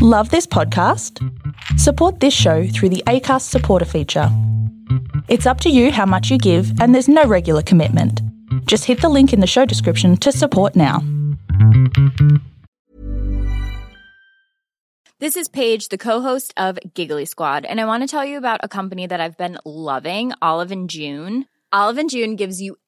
Love this podcast? Support this show through the ACAST supporter feature. It's up to you how much you give, and there's no regular commitment. Just hit the link in the show description to support now. This is Paige, the co-host of Giggly Squad, and I want to tell you about a company that I've been loving, Olive and June. Olive and June gives you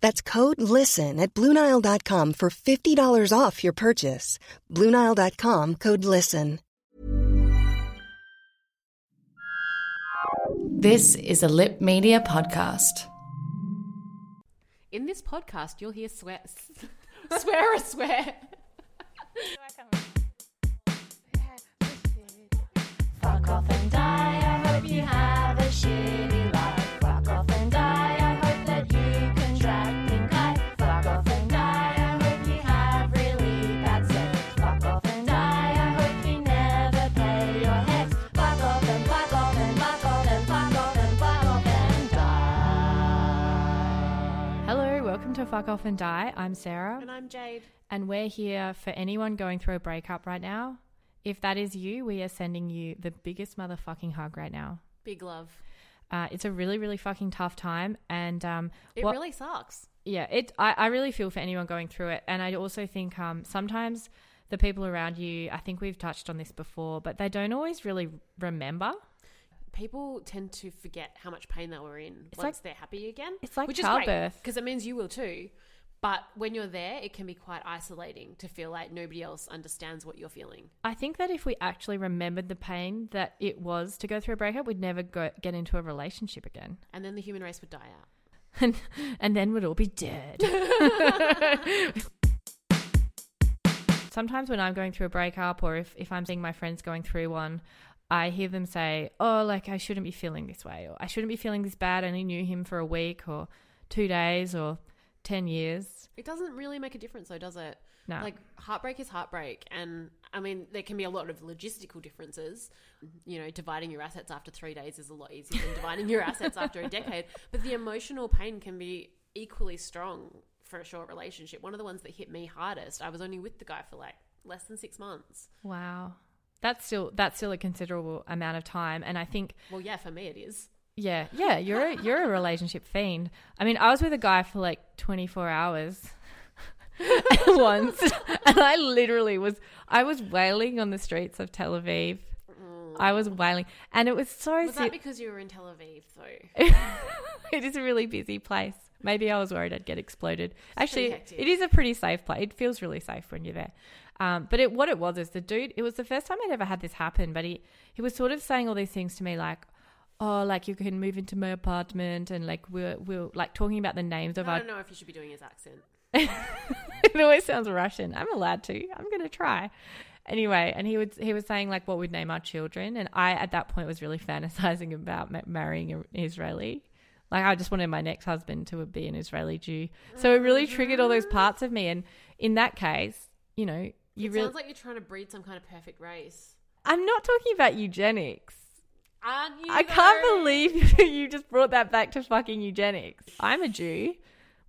That's code LISTEN at Bluenile.com for $50 off your purchase. Bluenile.com code LISTEN. This is a Lip Media podcast. In this podcast, you'll hear swear, swear a swear. Fuck off and die. I hope you have a shitty life. Fuck Off and Die. I'm Sarah, And I'm Jade. and we're here for anyone going through a breakup right now. If that is you, we are sending you the biggest motherfucking hug right now. Big love. Uh, it's a really, really fucking tough time, and um, It what- really sucks. yeah, it. I, I really feel for anyone going through it, and I also think um, sometimes the people around you. I think we've touched on this before, but they don't always really remember. People tend to forget how much pain they were in It's once like- they're happy again. it's like which childbirth. because it means you will too. But when you're there, it can be quite isolating to feel like nobody else understands what you're feeling. I think that if we actually remembered the pain that it was to go through a breakup, we'd never go, get into a relationship again. And then the human race would die out. and, and then we'd all be dead. Sometimes when I'm going through a breakup or if, if I'm seeing my friends going through one, I hear them say, Oh, like I shouldn't be feeling this way, or I shouldn't be feeling this bad. I only knew him for a week or two days or 10 years. It doesn't really make a difference, though, does it? No. Like heartbreak is heartbreak, and I mean there can be a lot of logistical differences. You know, dividing your assets after three days is a lot easier than dividing your assets after a decade. But the emotional pain can be equally strong for a short relationship. One of the ones that hit me hardest, I was only with the guy for like less than six months. Wow. That's still that's still a considerable amount of time and I think Well, yeah, for me it is. Yeah, yeah, you're a, you're a relationship fiend. I mean, I was with a guy for like 24 hours once, and I literally was I was wailing on the streets of Tel Aviv. I was mm. wailing, and it was so. Was si- that because you were in Tel Aviv, though? it is a really busy place. Maybe I was worried I'd get exploded. Actually, it is a pretty safe place. It feels really safe when you're there. Um, but it, what it was is the dude. It was the first time I'd ever had this happen. But he he was sort of saying all these things to me like, "Oh, like you can move into my apartment," and like we're we're like talking about the names of I our. don't know if you should be doing his accent. it always sounds Russian. I'm allowed to. I'm gonna try. Anyway, and he would he was saying like what we'd name our children, and I at that point was really fantasizing about ma- marrying an Israeli. Like I just wanted my next husband to be an Israeli Jew. So it really triggered all those parts of me. And in that case, you know, you it really. sounds like you're trying to breed some kind of perfect race. I'm not talking about eugenics. Aren't you? I can't believe you just brought that back to fucking eugenics. I'm a Jew.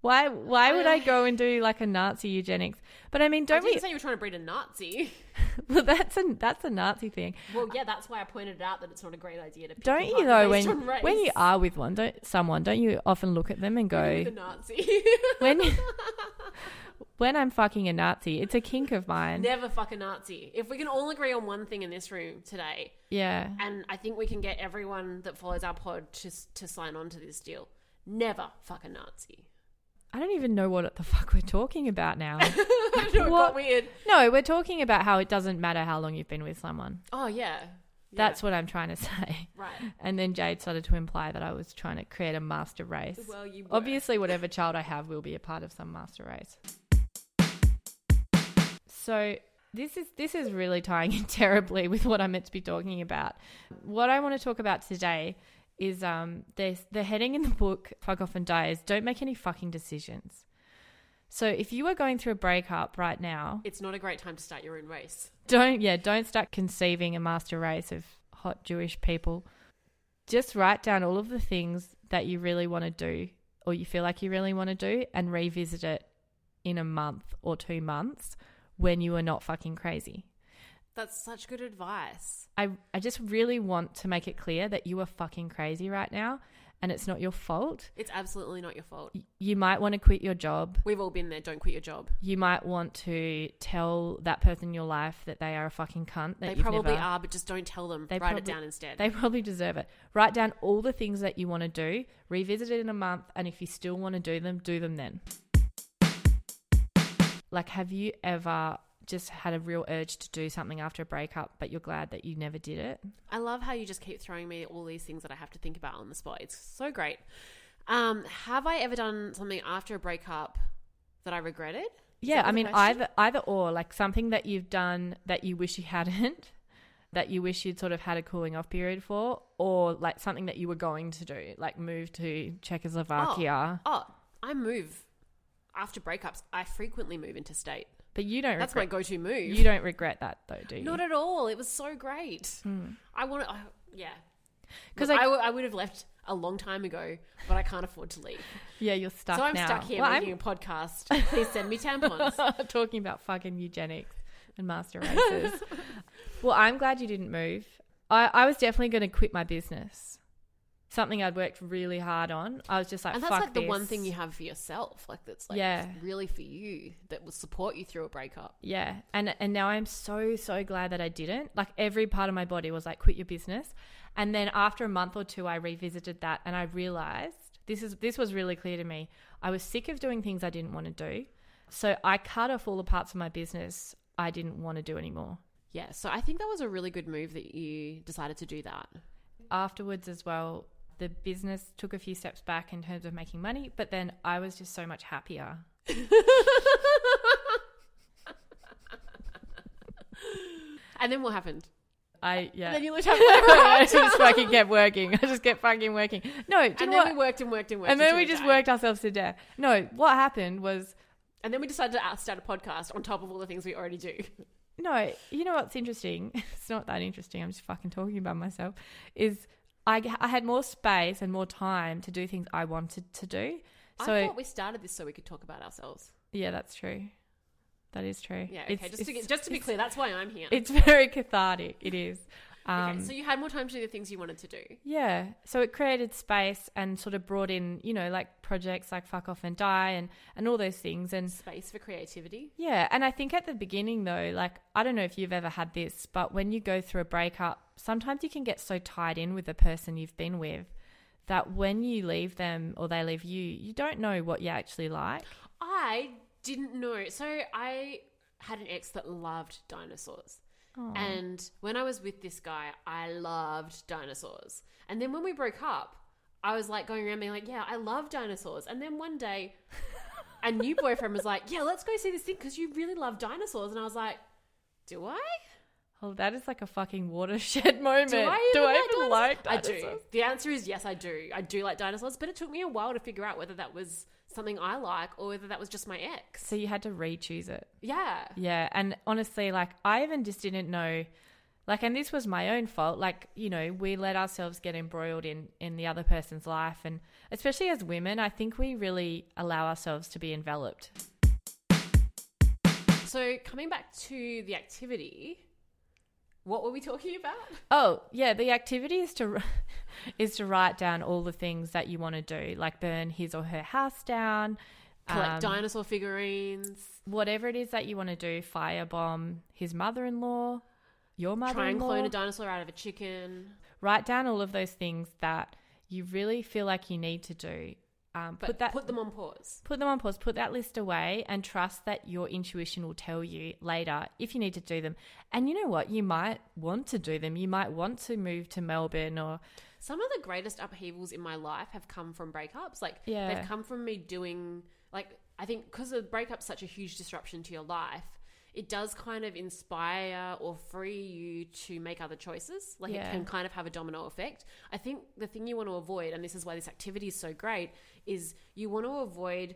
Why? Why would I go and do like a Nazi eugenics? But I mean, don't didn't we? say you were trying to breed a Nazi. Well, that's a that's a Nazi thing. Well, yeah, that's why I pointed out that it's not a great idea to. Don't you though when when you are with one, don't someone, don't you often look at them and go a Nazi. when when I'm fucking a Nazi. It's a kink of mine. Never fuck a Nazi. If we can all agree on one thing in this room today, Yeah. and I think we can get everyone that follows our pod to to sign on to this deal. Never fuck a Nazi. I don't even know what the fuck we're talking about now. It What? got weird. no, we're talking about how it doesn't matter how long you've been with someone. Oh yeah, That's what I'm trying to say. right. And then Jade started to imply that I was trying to create a master race. Well, you were. Obviously, whatever child I have will be a part of some master race. So this is this is really tying in terribly with what I'm meant to be talking about. What I want to talk about today is um there's the heading in the book "Fuck Off and Die" is don't make any fucking decisions. So if you are going through a breakup right now, It's not a great time to start your own race. don't yeah don't start conceiving a master race of hot jewish people just write down all of the things that you really want to do or you feel like you really want to do and revisit it in a month or two months when you are not fucking crazy That's such good advice. i i just really want to make it clear that you are fucking crazy right now and it's not your fault It's absolutely not your fault. You might want to quit your job We've all been there. Don't quit your job. you might want to tell that person in your life that they are a fucking cunt that They probably never- are, but just don't tell them. They Write it down instead. They probably deserve it. Write down all the things that you want to do, revisit it in a month, and if you still want to do them, do them then. Like, have you ever just had a real urge to do something after a breakup, but you're glad that you never did it? I love how you just keep throwing me all these things that I have to think about on the spot. It's so great. Um, have I ever done something after a breakup that I regretted? Is yeah, I mean, question? either either or, like something that you've done that you wish you hadn't, that you wish you'd sort of had a cooling off period for, or like something that you were going to do, like move to Czechoslovakia. Oh, I move after breakups. I frequently move interstate. But you don't. That's my go-to move. You don't regret that though, do you? Not at all. It was so great. Hmm. I want to. Yeah, 'Cause, because I, w- I would have left a long time ago, but I can't afford to leave. Yeah, you're stuck so I'm now. stuck here Well, making a podcast. Please send me tampons. I'm talking about fucking eugenics and master races. well, I'm glad you didn't move. I, I was definitely going to quit my business. Something I'd worked really hard on. I was just like, and that's like the one thing you have for yourself, like that's like Yeah. really for you that will support you through a breakup. Yeah, and and now I'm so so glad that I didn't. Like every part of my body was like, quit your business. And then after a month or two, I revisited that, and I realized this is this was really clear to me. I was sick of doing things I didn't want to do, so I cut off all the parts of my business I didn't want to do anymore. Yeah, so I think that was a really good move that you decided to do that. Afterwards, as well, the business took a few steps back in terms of making money, but then I was just so much happier. And then what happened? I yeah. And then you looked up I just fucking kept working. I just kept fucking working. No, And then what? we worked and worked and worked. and then we just died. worked ourselves to death. No, what happened was And then we decided to start a podcast on top of all the things we already do. no. You know what's interesting? It's not that interesting. I'm just fucking talking about myself. Is I I had more space and more time to do things I wanted to do. So I thought we started this so we could talk about ourselves. yeah, that's true. That is true. Yeah, okay. It's- just to it's- get, just to be clear, that's why I'm here. it's very cathartic. It is. Um, okay, so you had more time to do the things you wanted to do. Yeah. So it created space and sort of brought in, you know, like projects like Fuck Off and Die and, and all those things. And Space for creativity. yeah. And I think at the beginning, though, like, I don't know if you've ever had this, but when you go through a breakup, sometimes you can get so tied in with the person you've been with that when you leave them or they leave you, you don't know what you actually like. I didn't know. So I had an ex that loved dinosaurs. And when I was with this guy, I loved dinosaurs. And then when we broke up, I was like going around being like, yeah, I love dinosaurs. And then one day, a new boyfriend was like, yeah, let's go see this thing because you really love dinosaurs. And I was like, do I? Oh, that is like a fucking watershed moment. Do I even, even like dinosaurs? I dinosaurs? do. The answer is yes, I do. I do like dinosaurs, but it took me a while to figure out whether that was something I like or whether that was just my ex. So you had to re choose it. yeah. Yeah, and honestly, like I even just didn't know, like, and this was my own fault. Like, you know, we let ourselves get embroiled in in the other person's life, and especially as women, I think we really allow ourselves to be enveloped. So coming back to the activity, what were we talking about? Oh, yeah, the activity is to is to write down all the things that you want to do, like burn his or her house down, Collect Um, dinosaur figurines. whatever it is that you want to do, firebomb his mother-in-law, your mother-in-law. try and clone a dinosaur out of a chicken. Write down all of those things that you really feel like you need to do. Um, But put that put them on pause. put them on pause, put that list away, and trust that your intuition will tell you later if you need to do them. And you know what? You might want to do them. You might want to move to Melbourne or Some of the greatest upheavals in my life have come from breakups. Like Yeah. they've come from me doing like I think because a breakup's such a huge disruption to your life, it does kind of inspire or free you to make other choices. Like Yeah. it can kind of have a domino effect. I think the thing you want to avoid, and this is why this activity is so great, is you want to avoid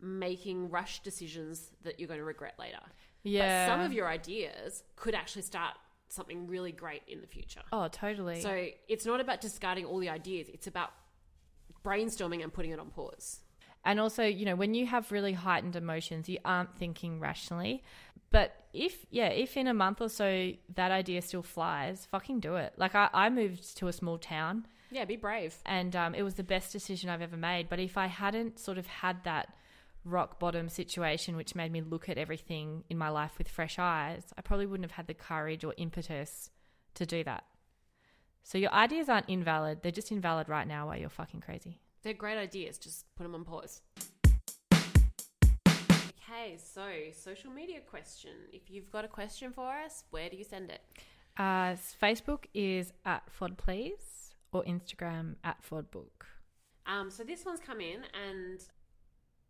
making rush decisions that you're going to regret later. yeah. But some of your ideas could actually start something really great in the future. oh, totally. So it's not about discarding all the ideas, it's about brainstorming and putting it on pause. And also, you know, when you have really heightened emotions, you aren't thinking rationally. But if, yeah, if in a month or so that idea still flies, fucking do it. Like, I, I moved to a small town Yeah, be brave. and um, it was the best decision I've ever made. But if I hadn't sort of had that rock bottom situation, which made me look at everything in my life with fresh eyes, I probably wouldn't have had the courage or impetus to do that. So your ideas aren't invalid. They're just invalid right now while you're fucking crazy. They're great ideas, just put them on pause. Okay, so social media question. If you've got a question for us, where do you send it? Uh, Facebook is at Fod Please or Instagram at Fodbook. Um, so this one's come in, and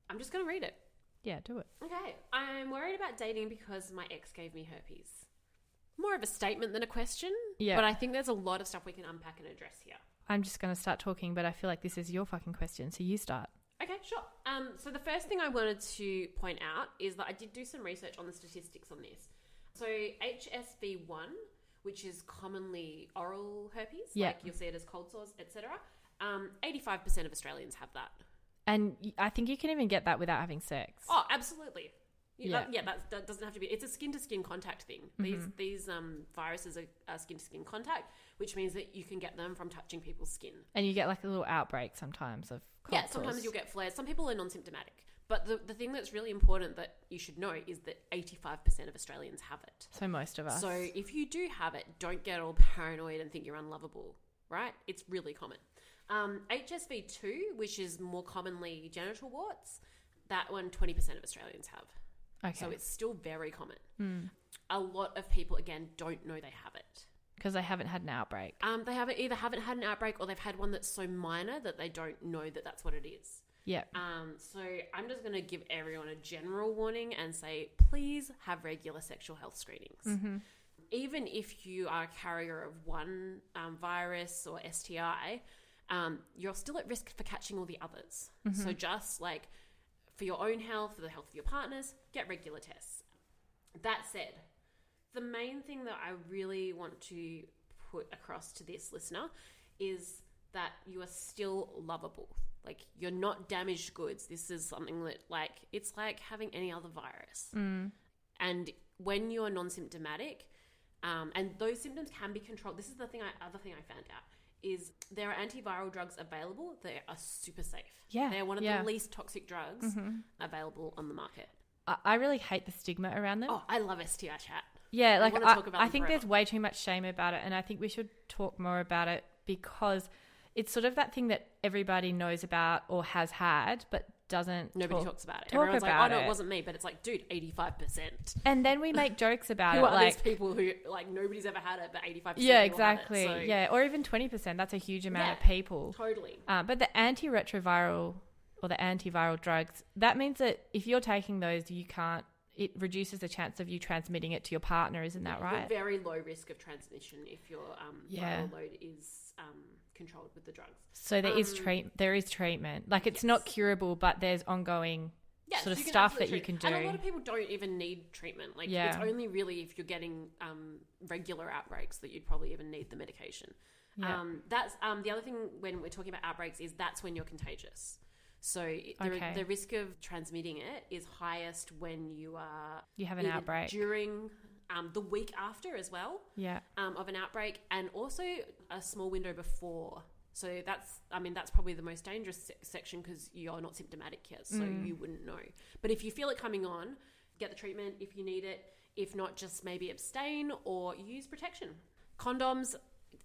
I'm just going to read it. Yeah, do it. Okay, I'm worried about dating because my ex gave me herpes. More of a statement than a question. Yeah. But I think there's a lot of stuff we can unpack and address here. I'm just going to start talking, but I feel like this is your fucking question, so you start. Okay, sure. Um, so the first thing I wanted to point out is that I did do some research on the statistics on this. So HSV1, which is commonly oral herpes, Yeah. like you'll see it as cold sores, etc. Um, 85% of Australians have that. And I think you can even get that without having sex. Oh, absolutely. You- Yeah. that- yeah, that, that doesn't have to be. It's a skin to skin contact thing. These these um, viruses are, are skin to skin contact, which means that you can get them from touching people's skin. And you get like a little outbreak sometimes of cold yeah, sometimes you'll get flares. Some people are non-symptomatic, but the, the thing that's really important that you should know is that 85% of Australians have it. So most of us. So if you do have it, don't get all paranoid and think you're unlovable, right? It's really common. Um, HSV2, which is more commonly genital warts, that one 20% of Australians have. okay. So it's still very common. A lot of people, again, don't know they have it. because they haven't had an outbreak. Um, they haven't either haven't had an outbreak or they've had one that's so minor that they don't know that that's what it is. Yeah. Um, so I'm just going to give everyone a general warning and say, please have regular sexual health screenings. Even if you are a carrier of one um, virus or STI, um, you're still at risk for catching all the others. So just like for your own health, for the health of your partners, get regular tests. That said, the main thing that I really want to put across to this listener is that you are still lovable. Like you're not damaged goods. This is something that like it's like having any other virus. And when you're non-symptomatic, um, and those symptoms can be controlled. This is the thing. I, other thing I found out is there are antiviral drugs available. They are super safe. Yeah, they're one of yeah. the least toxic drugs available on the market. I, I really hate the stigma around them. Oh, I love STI chat. Yeah, like I, talk about I think forever. there's way too much shame about it, and I think we should talk more about it because it's sort of that thing that everybody knows about or has had, but doesn't. Nobody talk- talks about it. talk Everyone's like, "Oh no, it. it wasn't me," but it's like, dude, eighty-five percent. And then we make jokes about Who it, are like these people who like nobody's ever had it, but eighty-five percent? yeah, exactly, so, yeah, or even twenty percent. That's a huge amount of people. totally. Um, but the antiretroviral or the antiviral drugs, that means that if you're taking those, you can't. It reduces the chance of you transmitting it to your partner, isn't that right? very low risk of transmission if your um, Yeah. viral load is um, controlled with the drugs. So there is Um, treat. There is treatment. Like it's not curable, but there's ongoing Yes, sort of stuff that absolutely you can do. And a lot of people don't even need treatment. Like Yeah. it's only really if you're getting um, regular outbreaks that you'd probably even need the medication. Yeah. Um, that's um, the other thing when we're talking about outbreaks is that's when you're contagious. So the, Okay. the risk of transmitting it is highest when you are You have an outbreak. during um, the week after as well yeah. um, of an outbreak, and also a small window before. So that's, I mean, that's probably the most dangerous se- section because you're not symptomatic yet, so Mm. you wouldn't know. But if you feel it coming on, get the treatment if you need it. If not, just maybe abstain or use protection. Condoms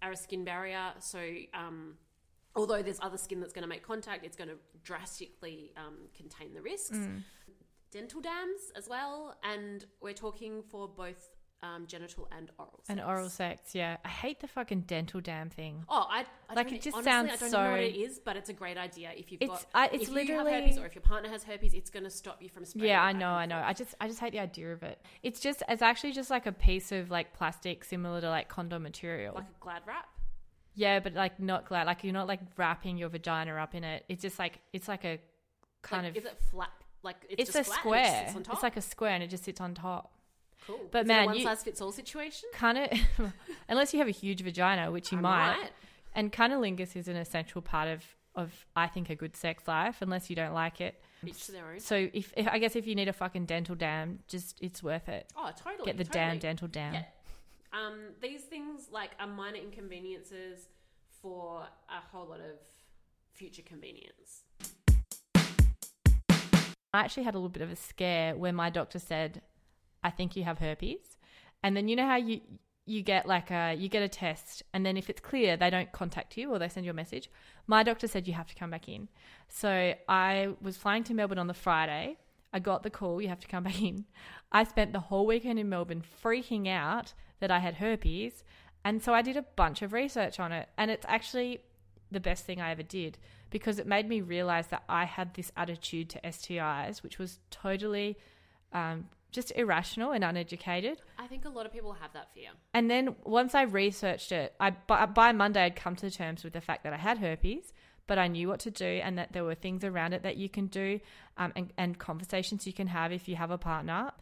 are a skin barrier, so um, although there's other skin that's going to make contact, it's going to drastically um, contain the risks. Dental dams as well, and we're talking for both um, genital and oral. And sex. oral sex, yeah. I hate the fucking dental dam thing. Oh, I, I Like, don't- it just honestly, sounds I don't know what it is, but it's a great idea. If you've It's- got, I- it's if you have literally- herpes or if your partner has herpes, it's going to stop you from spreading. Yeah, I know, I know. forth. I just I just hate the idea of it. It's just it's actually just like a piece of like plastic similar to like condom material. like a glad wrap. Yeah, but like not glad like you're not like wrapping your vagina up in it. It's just like it's like a kind Like, of is it flat? Like it's, it's a flat it square. top? It's like a square and it just sits on top. cool. but Is it man, a one you- size fits all situation. Kind of unless you have a huge vagina, which you I might. might. And cunnilingus is an essential part of of I think a good sex life unless you don't like it. Each to their own. So if, if I guess if you need a fucking dental dam, just it's worth it. Oh, totally. Get the totally. damn dental dam. Yeah. Um, these things like are minor inconveniences for a whole lot of future convenience. I actually had a little bit of a scare where my doctor said, "I think you have herpes," and then you know how you you get like a you get a test, and then if it's clear, they don't contact you or they send you a message. My doctor said you have to come back in, so I was flying to Melbourne on the Friday. I got the call, you have to come back in. I spent the whole weekend in Melbourne freaking out that I had herpes, and so I did a bunch of research on it, and it's actually the best thing I ever did because it made me realize that I had this attitude to STIs, which was totally um, just irrational and uneducated. I think a lot of people have that fear. And then once I researched it, I by, by Monday I'd come to terms with the fact that I had herpes, but I knew what to do and that there were things around it that you can do um, and, and conversations you can have if you have a partner.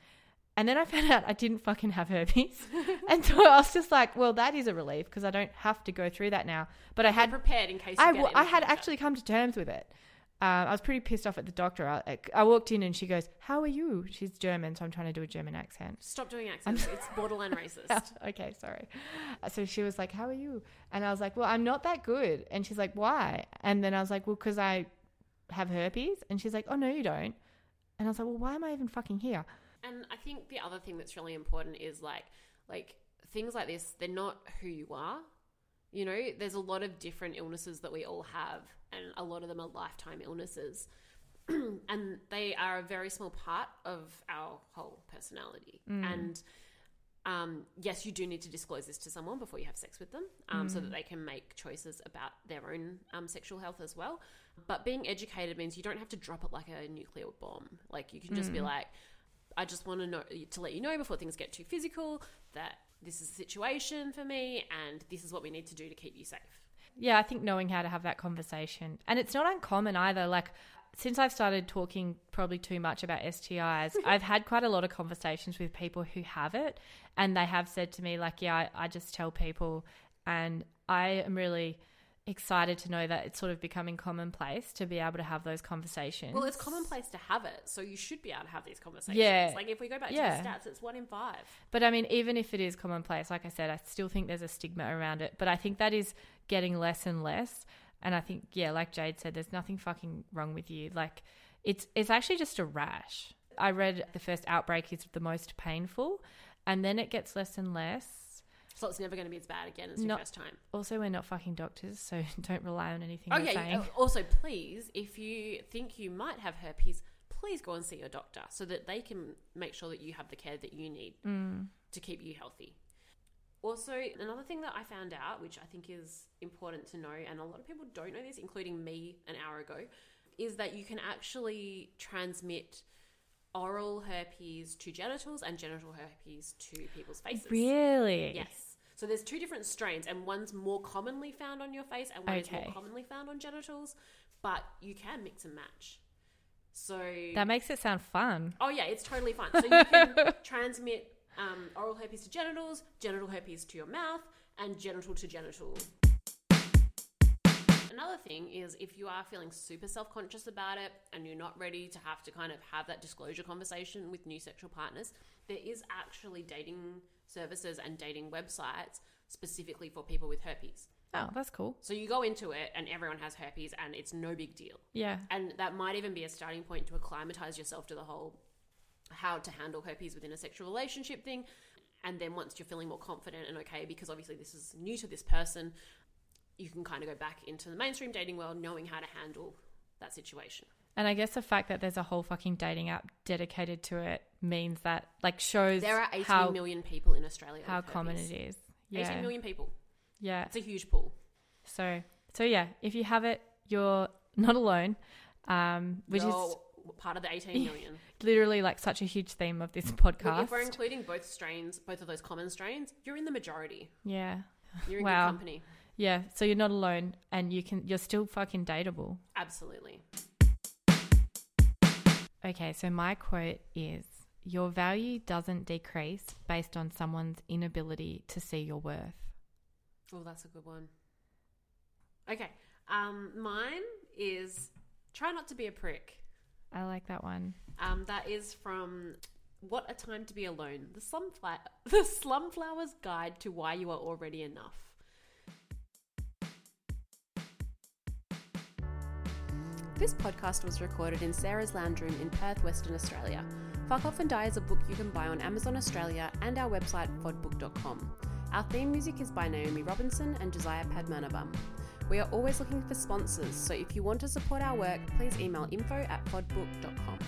And then I found out I didn't fucking have herpes. and so I was just like, well, that is a relief because I don't have to go through that now. But I Had prepared in case you I, get w- it in I had actually come to terms with it. Um, I was pretty pissed off at the doctor. I, I walked in and she goes, "How are you?" She's German, so I'm trying to do a German accent. Stop doing accents. it's borderline racist. okay, sorry. Uh, So she was like, "How are you?" And I was like, "Well, I'm not that good." And she's like, "Why?" And then I was like, "Well, because I have herpes." And she's like, "Oh no, you don't." And I was like, "Well, why am I even fucking here?" And I think the other thing that's really important is like like things like this, they're not who you are. You know, there's a lot of different illnesses that we all have and a lot of them are lifetime illnesses. and they are a very small part of our whole personality. And um, yes, you do need to disclose this to someone before you have sex with them um, so that they can make choices about their own um, sexual health as well. But being educated means you don't have to drop it like a nuclear bomb. Like you can just be like, I just want to know to let you know before things get too physical that this is a situation for me and this is what we need to do to keep you safe. Yeah, I think knowing how to have that conversation. And it's not uncommon either. Like, since I've started talking probably too much about STIs, I've had quite a lot of conversations with people who have it. And they have said to me, like, yeah, I, I just tell people. And I am really excited to know that it's sort of becoming commonplace to be able to have those conversations. Well, it's commonplace to have it, so you should be able to have these conversations. Yeah. Like if we go back Yeah. to the stats, it's one in five. But I mean, even if it is commonplace, like I said, I still think there's a stigma around it. But I think that is getting less and less. And I think, yeah, like Jade said, there's nothing fucking wrong with you. Like, it's it's actually just a rash. I read the first outbreak is the most painful, and then it gets less and less. So it's never going to be as bad again as your Not- first time. Also, we're not fucking doctors, so don't rely on anything Oh we're saying. Also, please, if you think you might have herpes, please go and see your doctor so that they can make sure that you have the care that you need Mm. to keep you healthy. Also, another thing that I found out, which I think is important to know, and a lot of people don't know this, including me an hour ago, is that you can actually transmit oral herpes to genitals and genital herpes to people's faces. Really? Yes. So there's two different strains, and one's more commonly found on your face, and one is Okay. more commonly found on genitals. But you can mix and match. So That makes it sound fun. oh yeah, it's totally fun. So you can transmit um, oral herpes to genitals, genital herpes to your mouth, and genital to genital. Another thing is if you are feeling super self conscious about it and you're not ready to have to kind of have that disclosure conversation with new sexual partners, there is actually dating services and dating websites specifically for people with herpes. Oh, that's cool. So you go into it and everyone has herpes and it's no big deal. Yeah. And that might even be a starting point to acclimatize yourself to the whole how to handle herpes within a sexual relationship thing. And then once you're feeling more confident and okay, because obviously this is new to this person, you can kind of go back into the mainstream dating world knowing how to handle that situation. And I guess the fact that there's a whole fucking dating app dedicated to it means that like shows There are 18 how million people in Australia. how common it is. 18 Yeah. million people. Yeah. It's a huge pool. So so yeah, if you have it, you're not alone. Um, which You're is part of the 18 million. literally like such a huge theme of this Well, podcast. if we're including both strains, both of those common strains, you're in the majority. yeah. You're in Wow. good company. Yeah. So you're not alone and you can you're still fucking dateable. Absolutely. Okay, so my quote is Your value doesn't decrease based on someone's inability to see your worth. Oh, that's a good one. Okay. Um, mine is try not to be a prick. I like that one. Um, that is from What a Time to Be Alone, the Slumflower, the Slumflower's Guide to Why You Are Already Enough. This podcast was recorded in Sarah's Lounge Room in Perth, Western Australia. Fuck Off and Die is a book you can buy on Amazon Australia and our website fodbook.com. Our theme music is by Naomi Robinson and Josiah Padmanabam. We are always looking for sponsors, so if you want to support our work, please email info at fodbook.com.